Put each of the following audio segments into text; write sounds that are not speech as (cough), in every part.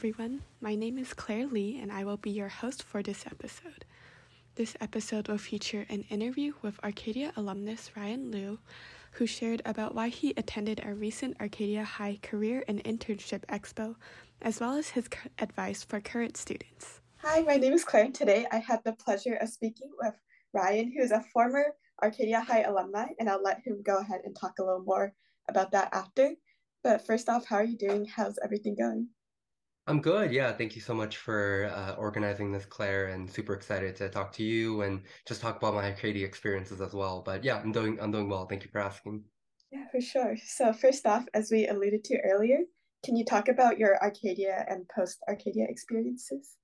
everyone. My name is Claire Li, and I will be your host for this episode. This episode will feature an interview with Arcadia alumnus Ryan Liu, who shared about why he attended a recent Arcadia High Career and Internship Expo, as well as his advice for current students. Hi, my name is Claire, and today I had the pleasure of speaking with Ryan, who is a former Arcadia High alumni, and I'll let him go ahead and talk a little more about that after. But first off, how are you doing? How's everything going? I'm good. Yeah. Thank you so much for uh, organizing this, Claire, and super excited to talk to you and just talk about my Arcadia experiences as well. But yeah, I'm doing I'm doing well. Thank you for asking. Yeah, for sure. So first off, as we alluded to earlier, can you talk about your Arcadia and post Arcadia experiences?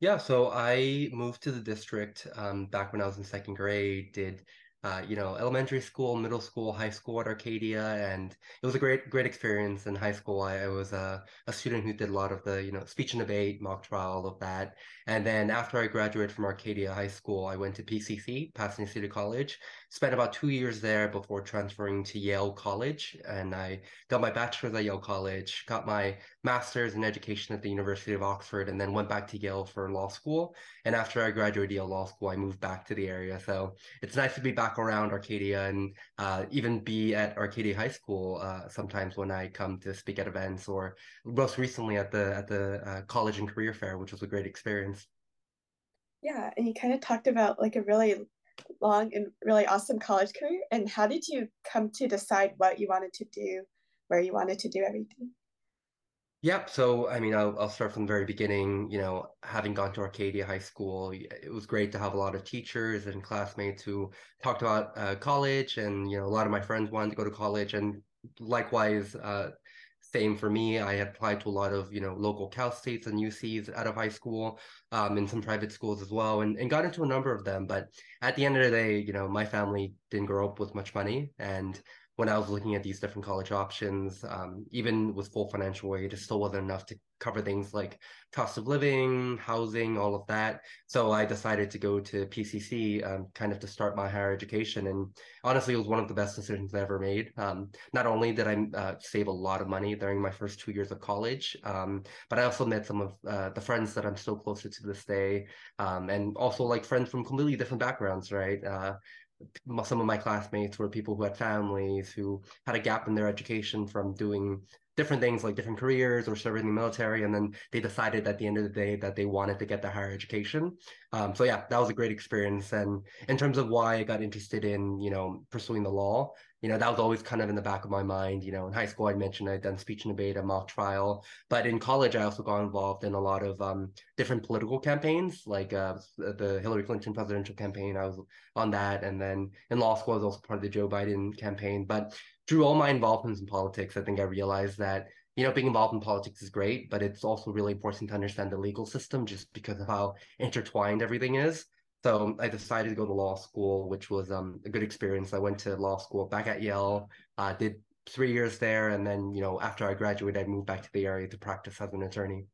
Yeah, so I moved to the district um, back when I was in second grade, did uh, you know, elementary school, middle school, high school at Arcadia, and it was a great, great experience. In high school, I, I was a, a student who did a lot of the, you know, speech and debate, mock trial, all of that. And then after I graduated from Arcadia High School, I went to PCC, Pasadena City College, spent about two years there before transferring to Yale College. And I got my bachelor's at Yale College, got my master's in education at the University of Oxford, and then went back to Yale for law school. And after I graduated Yale Law School, I moved back to the area. So it's nice to be back around Arcadia and uh, even be at Arcadia High School uh, sometimes when I come to speak at events, or most recently at the at the uh, college and career fair, which was a great experience. Yeah, and you kind of talked about like a really long and really awesome college career. And how did you come to decide what you wanted to do, where you wanted to do everything? Yep. So, I mean, I'll, I'll start from the very beginning. You know, having gone to Arcadia High School, it was great to have a lot of teachers and classmates who talked about uh, college. And, you know, a lot of my friends wanted to go to college. And likewise, uh, same for me. I had applied to a lot of, you know, local Cal States and UCs out of high school, um, and some private schools as well, and, and got into a number of them. But at the end of the day, you know, my family didn't grow up with much money. And when I was looking at these different college options, um, even with full financial aid, it still wasn't enough to cover things like cost of living, housing, all of that. So I decided to go to PCC, um, kind of to start my higher education. And honestly, it was one of the best decisions I ever made. Um, not only did I uh, save a lot of money during my first two years of college, um, but I also met some of uh, the friends that I'm still closer to this day, um, and also like friends from completely different backgrounds, right? Uh, some of my classmates were people who had families who had a gap in their education from doing different things like different careers or serving in the military and then they decided at the end of the day that they wanted to get the higher education. Um, so yeah that was a great experience. And in terms of why i got interested in you know pursuing the law you know that was always kind of in the back of my mind you know in high school i mentioned i'd done speech and debate a mock trial but in college i also got involved in a lot of um, different political campaigns like uh, the hillary clinton presidential campaign i was on that and then in law school i was also part of the joe biden campaign but through all my involvements in politics, I think I realized that you know being involved in politics is great, but it's also really important to understand the legal system just because of how intertwined everything is. So I decided to go to law school, which was um, a good experience. I went to law school back at Yale, uh, did three years there, and then you know after I graduated, I moved back to the area to practice as an attorney.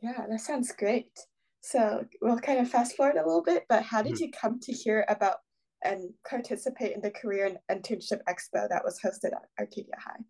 Yeah, that sounds great. So we'll kind of fast forward a little bit, but how did mm-hmm. you come to hear about and participate in the Career and Internship Expo that was hosted at Arcadia High.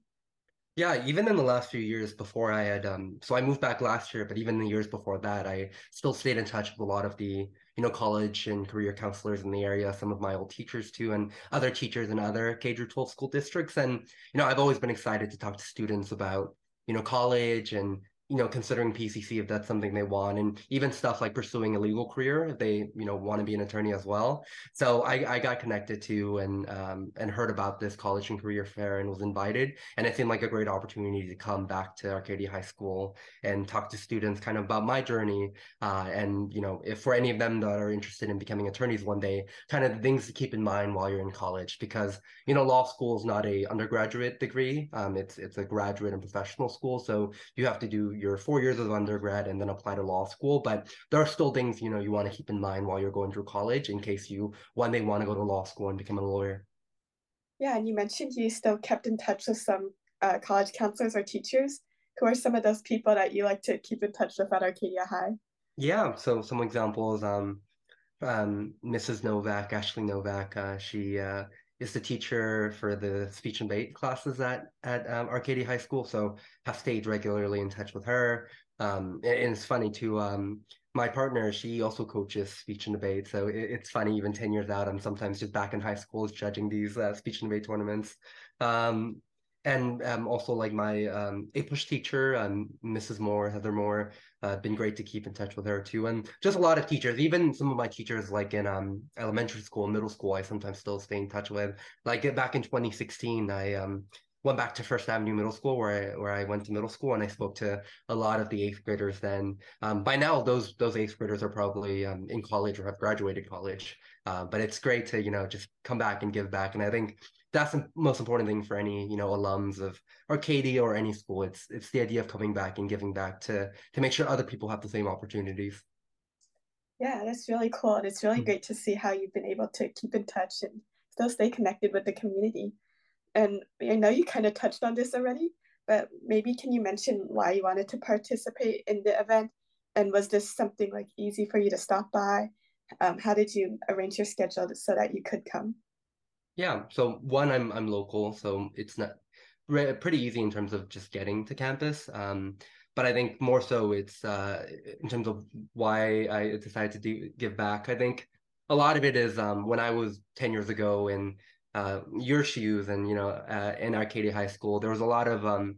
Yeah, even in the last few years before I had, um, so I moved back last year, but even the years before that, I still stayed in touch with a lot of the, you know, college and career counselors in the area, some of my old teachers too, and other teachers in other K 12 school districts. And, you know, I've always been excited to talk to students about, you know, college and you know, considering PCC if that's something they want, and even stuff like pursuing a legal career if they, you know, want to be an attorney as well. So I, I got connected to and um, and heard about this college and career fair and was invited, and it seemed like a great opportunity to come back to Arcadia High School and talk to students kind of about my journey, uh, and you know, if for any of them that are interested in becoming attorneys one day, kind of things to keep in mind while you're in college, because you know, law school is not a undergraduate degree, um, it's it's a graduate and professional school, so you have to do your four years of undergrad and then apply to law school. But there are still things you know you want to keep in mind while you're going through college in case you one day want to go to law school and become a lawyer. Yeah, and you mentioned you still kept in touch with some uh, college counselors or teachers. Who are some of those people that you like to keep in touch with at Arcadia High? Yeah, so some examples. Um, um, Mrs. Novak, Ashley Novak, uh, she uh, is the teacher for the speech and debate classes at at um, Arcadia High School. So have stayed regularly in touch with her. Um, and it's funny too. Um, my partner, she also coaches speech and debate. So it, it's funny, even 10 years out, I'm sometimes just back in high school judging these uh, speech and debate tournaments. Um, and um, also like my um, APUSH teacher, um, Mrs. Moore, Heather Moore, uh, been great to keep in touch with her too. And just a lot of teachers, even some of my teachers like in um, elementary school, middle school, I sometimes still stay in touch with. Like back in 2016, I um, went back to First Avenue Middle School where I where I went to middle school and I spoke to a lot of the eighth graders then. Um, by now those those eighth graders are probably um, in college or have graduated college. Uh, but it's great to, you know, just come back and give back. And I think that's the most important thing for any, you know, alums of Arcadia or any school. It's it's the idea of coming back and giving back to to make sure other people have the same opportunities. Yeah, that's really cool. And it's really mm-hmm. great to see how you've been able to keep in touch and still stay connected with the community. And I know you kind of touched on this already, but maybe can you mention why you wanted to participate in the event? And was this something like easy for you to stop by? Um, how did you arrange your schedule so that you could come? Yeah, so one, I'm I'm local, so it's not pretty easy in terms of just getting to campus. Um, but I think more so it's uh, in terms of why I decided to do, give back. I think a lot of it is um, when I was 10 years ago in uh, your shoes and you know uh, in Arcadia High School, there was a lot of um,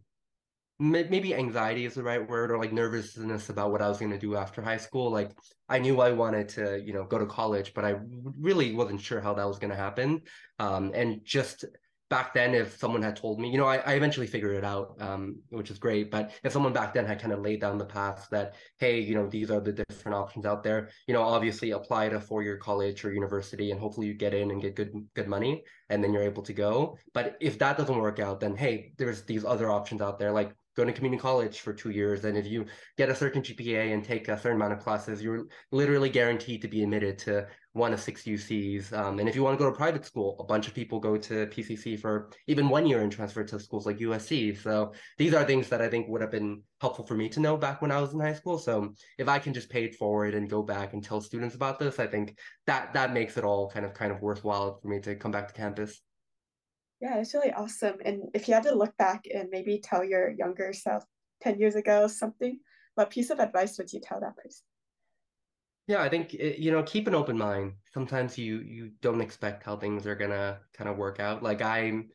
maybe anxiety is the right word or like nervousness about what I was going to do after high school. Like I knew I wanted to you know go to college, but I really wasn't sure how that was going to happen. Um, and just back then if someone had told me you know i, I eventually figured it out um, which is great but if someone back then had kind of laid down the path that hey you know these are the different options out there you know obviously apply to four-year college or university and hopefully you get in and get good good money and then you're able to go but if that doesn't work out then hey there's these other options out there like going to community college for two years. And if you get a certain GPA and take a certain amount of classes, you're literally guaranteed to be admitted to one of six UCs. Um, and if you want to go to private school, a bunch of people go to PCC for even one year and transfer to schools like USC. So these are things that I think would have been helpful for me to know back when I was in high school. So if I can just pay it forward and go back and tell students about this, I think that that makes it all kind of kind of worthwhile for me to come back to campus. Yeah, it's really awesome. And if you had to look back and maybe tell your younger self 10 years ago something, what piece of advice would you tell that person? Yeah, I think eh, you know, keep an open mind. Sometimes you you don't expect how things are gonna kind of work out. Like I'm,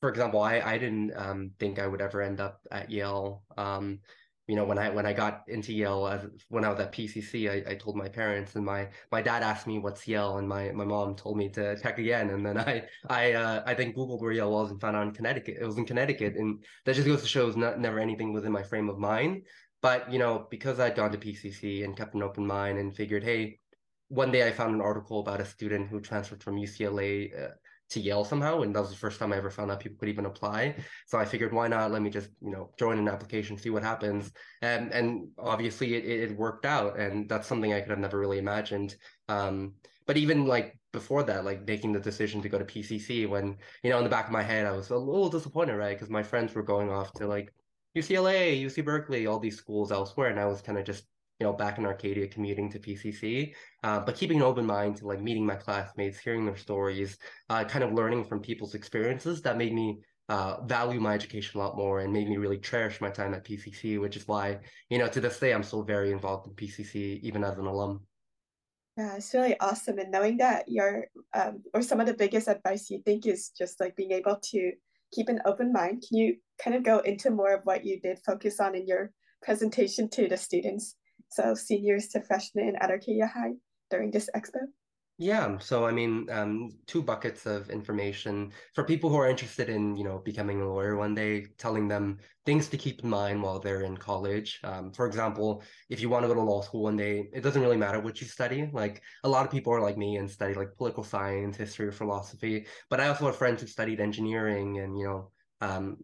for example, I I didn't um, think I would ever end up at Yale. Um, you know when i when i got into yale as when i was at pcc i, I told my parents and my my dad asked me what's yale and my my mom told me to check again. And then i i uh, i think googled where yale was and found out in connecticut. It was in connecticut and that just goes to show not never anything within my frame of mind. But you know because i'd gone to pcc and kept an open mind and figured hey one day i found an article about a student who transferred from ucla uh, to Yale somehow, and that was the first time I ever found out people could even apply. So I figured, why not? Let me just you know join an application, see what happens, and and obviously it it worked out, and that's something I could have never really imagined. Um, but even like before that, like making the decision to go to PCC, when you know in the back of my head I was a little disappointed, right? Because my friends were going off to like UCLA, UC Berkeley, all these schools elsewhere, and I was kind of just you know, back in Arcadia commuting to PCC, uh, but keeping an open mind to like meeting my classmates, hearing their stories, uh, kind of learning from people's experiences that made me uh, value my education a lot more and made me really cherish my time at PCC, which is why, you know, to this day, I'm still very involved in PCC, even as an alum. Yeah, it's really awesome. And knowing that your, um, or some of the biggest advice you think is just like being able to keep an open mind. Can you kind of go into more of what you did focus on in your presentation to the students? So seniors to freshmen at Arcadia High during this expo? Yeah, so I mean, um, two buckets of information for people who are interested in, you know, becoming a lawyer one day, telling them things to keep in mind while they're in college. Um, for example, if you want to go to law school one day, it doesn't really matter what you study. Like a lot of people are like me and study like political science, history, or philosophy. But I also have friends who studied engineering and, you know, um,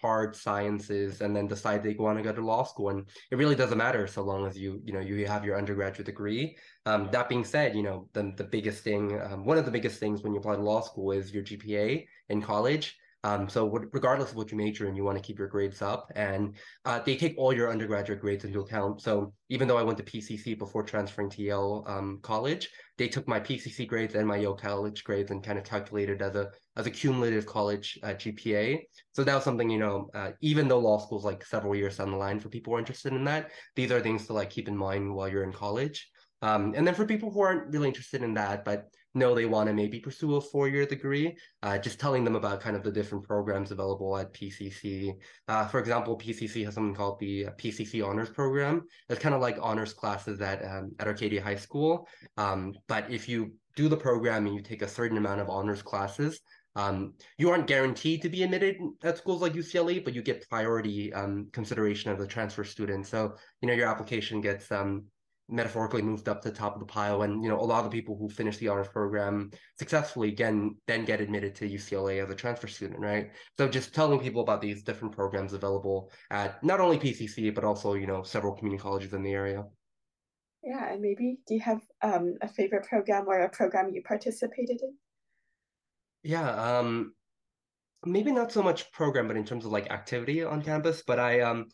hard sciences and then decide they want to go to law school. And it really doesn't matter so long as you you know you have your undergraduate degree. Um, that being said you know the, the biggest thing um, one of the biggest things when you apply to law school is your gpa in college Um, so what, regardless of what you major in, you want to keep your grades up, and uh, they take all your undergraduate grades into account. So even though I went to PCC before transferring to Yale um, College, they took my PCC grades and my Yale College grades and kind of calculated as a as a cumulative college uh, GPA. So that was something you know, uh, even though law school is like several years down the line for people who are interested in that, these are things to like keep in mind while you're in college. Um, and then for people who aren't really interested in that, but know they want to maybe pursue a four-year degree, uh, just telling them about kind of the different programs available at PCC. Uh, for example, PCC has something called the PCC Honors Program. It's kind of like honors classes at um, at Arcadia High School. Um, but if you do the program and you take a certain amount of honors classes, um, you aren't guaranteed to be admitted at schools like UCLA, but you get priority um, consideration of the transfer student. So you know your application gets um, metaphorically moved up to the top of the pile and you know a lot of the people who finish the honors program successfully again then get admitted to ucla as a transfer student right? So just telling people about these different programs available at not only pcc but also you know several community colleges in the area. Yeah and maybe do you have um, a favorite program or a program you participated in? Yeah um maybe not so much program but in terms of like activity on campus but i um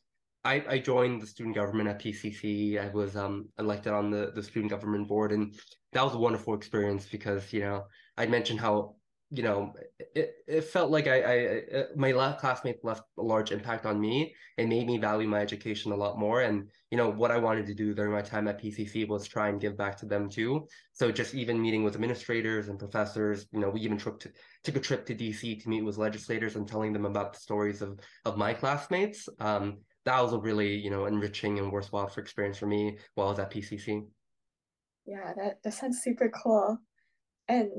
I, I joined the student government at PCC. I was um, elected on the, the student government board, and that was a wonderful experience because you know I mentioned how you know it, it felt like I, I uh, my classmates left a large impact on me and made me value my education a lot more. And you know what I wanted to do during my time at PCC was try and give back to them too. So just even meeting with administrators and professors, you know, we even took to, took a trip to DC to meet with legislators and telling them about the stories of of my classmates. Um, that was a really you know enriching and worthwhile for experience for me while I was at PCC. Yeah, that that sounds super cool, and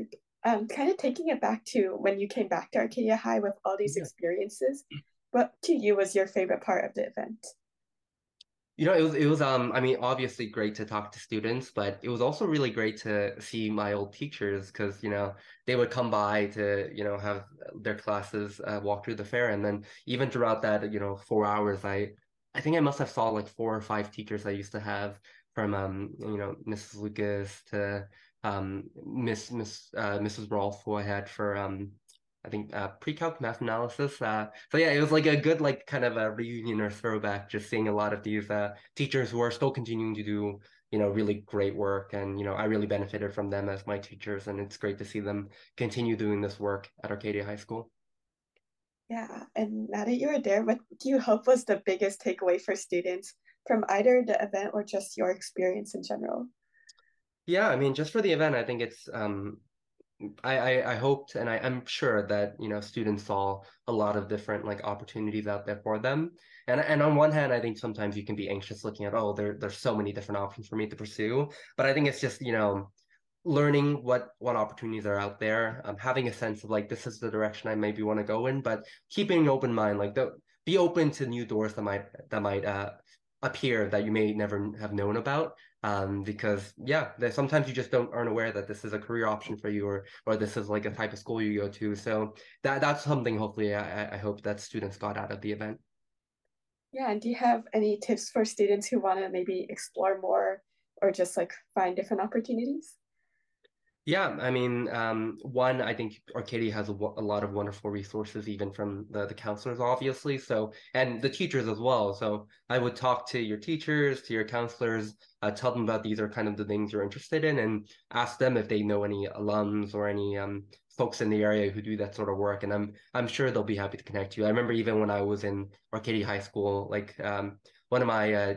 um, kind of taking it back to when you came back to Arcadia High with all these yeah. experiences. What to you was your favorite part of the event? You know, it was it was um I mean obviously great to talk to students, but it was also really great to see my old teachers because you know they would come by to you know have their classes uh, walk through the fair, and then even throughout that you know four hours, I I think I must have saw like four or five teachers I used to have from um you know Mrs. Lucas to um Miss Miss uh, Mrs. Rolfe who I had for um I think uh, pre-calc math analysis. Uh, so yeah, it was like a good like kind of a reunion or throwback, just seeing a lot of these uh, teachers who are still continuing to do you know really great work, and you know I really benefited from them as my teachers, and it's great to see them continue doing this work at Arcadia High School. Yeah, and now that you were there, what do you hope was the biggest takeaway for students from either the event or just your experience in general? Yeah, I mean, just for the event, I think it's um, I, I, I hoped and I, I'm sure that you know students saw a lot of different like opportunities out there for them. And and on one hand, I think sometimes you can be anxious looking at oh there there's so many different options for me to pursue. But I think it's just you know learning what what opportunities are out there, um, having a sense of like this is the direction I maybe want to go in, but keeping an open mind, like the be open to new doors that might that might uh, appear that you may never have known about um, because yeah, sometimes you just don't aren't aware that this is a career option for you or or this is like a type of school you go to. So that that's something hopefully I, I hope that students got out of the event. Yeah, and do you have any tips for students who want to maybe explore more or just like find different opportunities? Yeah, I mean, um, one, I think Arcadia has a, lot of wonderful resources, even from the, the counselors, obviously. So, and the teachers as well. So, I would talk to your teachers, to your counselors, uh, tell them about these are kind of the things you're interested in, and ask them if they know any alums or any um, folks in the area who do that sort of work. And I'm I'm sure they'll be happy to connect you. I remember even when I was in Arcadia High School, like um, one of my uh,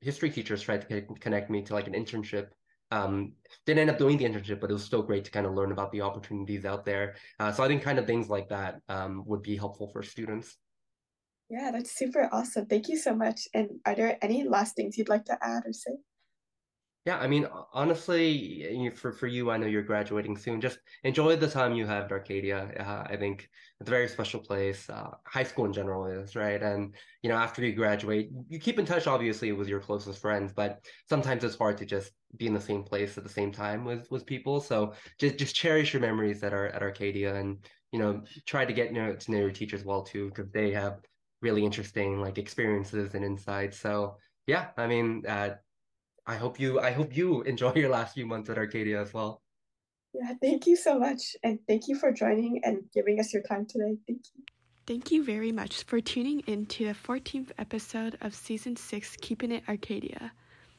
history teachers tried to connect me to like an internship um, didn't end up doing the internship, but it was still great to kind of learn about the opportunities out there. Uh, so I think kind of things like that um, would be helpful for students. Yeah, that's super awesome. Thank you so much. And are there any last things you'd like to add or say? Yeah, I mean, honestly, for for you, I know you're graduating soon. Just enjoy the time you have at Arcadia. Uh, I think it's a very special place. Uh, high school in general is right, and you know, after you graduate, you keep in touch, obviously, with your closest friends. But sometimes it's hard to just be in the same place at the same time with with people. So just just cherish your memories that are at Arcadia, and you know, try to get you know, to know your teachers well too, because they have really interesting like experiences and insights. So yeah, I mean. Uh, I hope you I hope you (laughs) enjoy your last few months at Arcadia as well. Yeah, thank you so much. And thank you for joining and giving us your time today. Thank you. Thank you very much for tuning in to the 14th episode of Season 6 Keeping It Arcadia.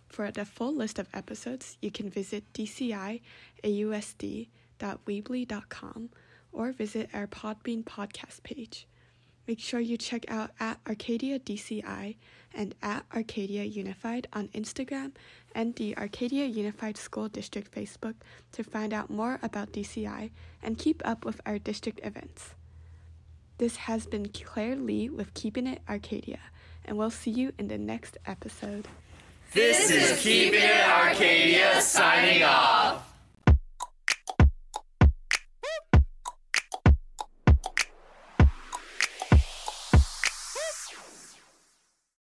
For the full list of episodes, you can visit dciausd.weebly.com or visit our Podbean podcast page. Make sure you check out at Arcadia DCI and at Arcadia Unified on Instagram and the Arcadia Unified School District Facebook to find out more about DCI and keep up with our district events. This has been Claire Li with Keeping It Arcadia, and we'll see you in the next episode. This is Keeping It Arcadia signing off.